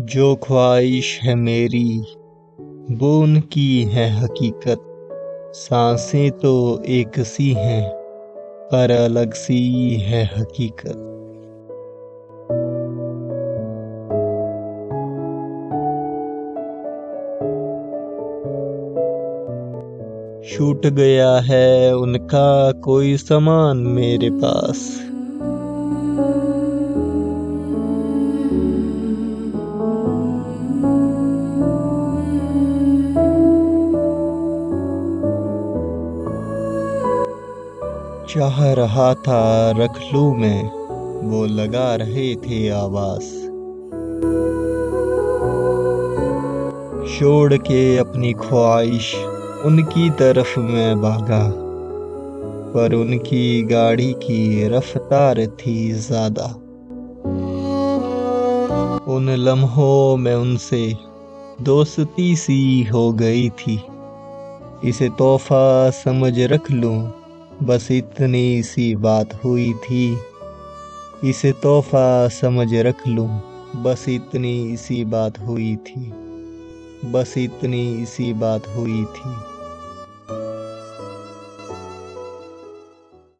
जो ख्वाहिश है मेरी, वो उनकी है हकीकत। साँसें तो एक सी हैं, पर अलग सी है हकीकत। छूट गया है उनका कोई सामान मेरे पास। चाह रहा था, रख लूँ मैं। वो लगा रहे थे आवास छोड़ के अपनी ख्वाहिश, उनकी तरफ़ मैं भागा। पर उनकी गाड़ी की रफ्तार थी ज़्यादा। उन लम्हों में उनसे दोस्ती सी हो गई थी। इसे तोहफा समझ रख लूँ। बस इतनी सी बात हुई थी। इसे तोहफा समझ रख लूँ। बस इतनी सी बात हुई थी। बस इतनी सी बात हुई थी।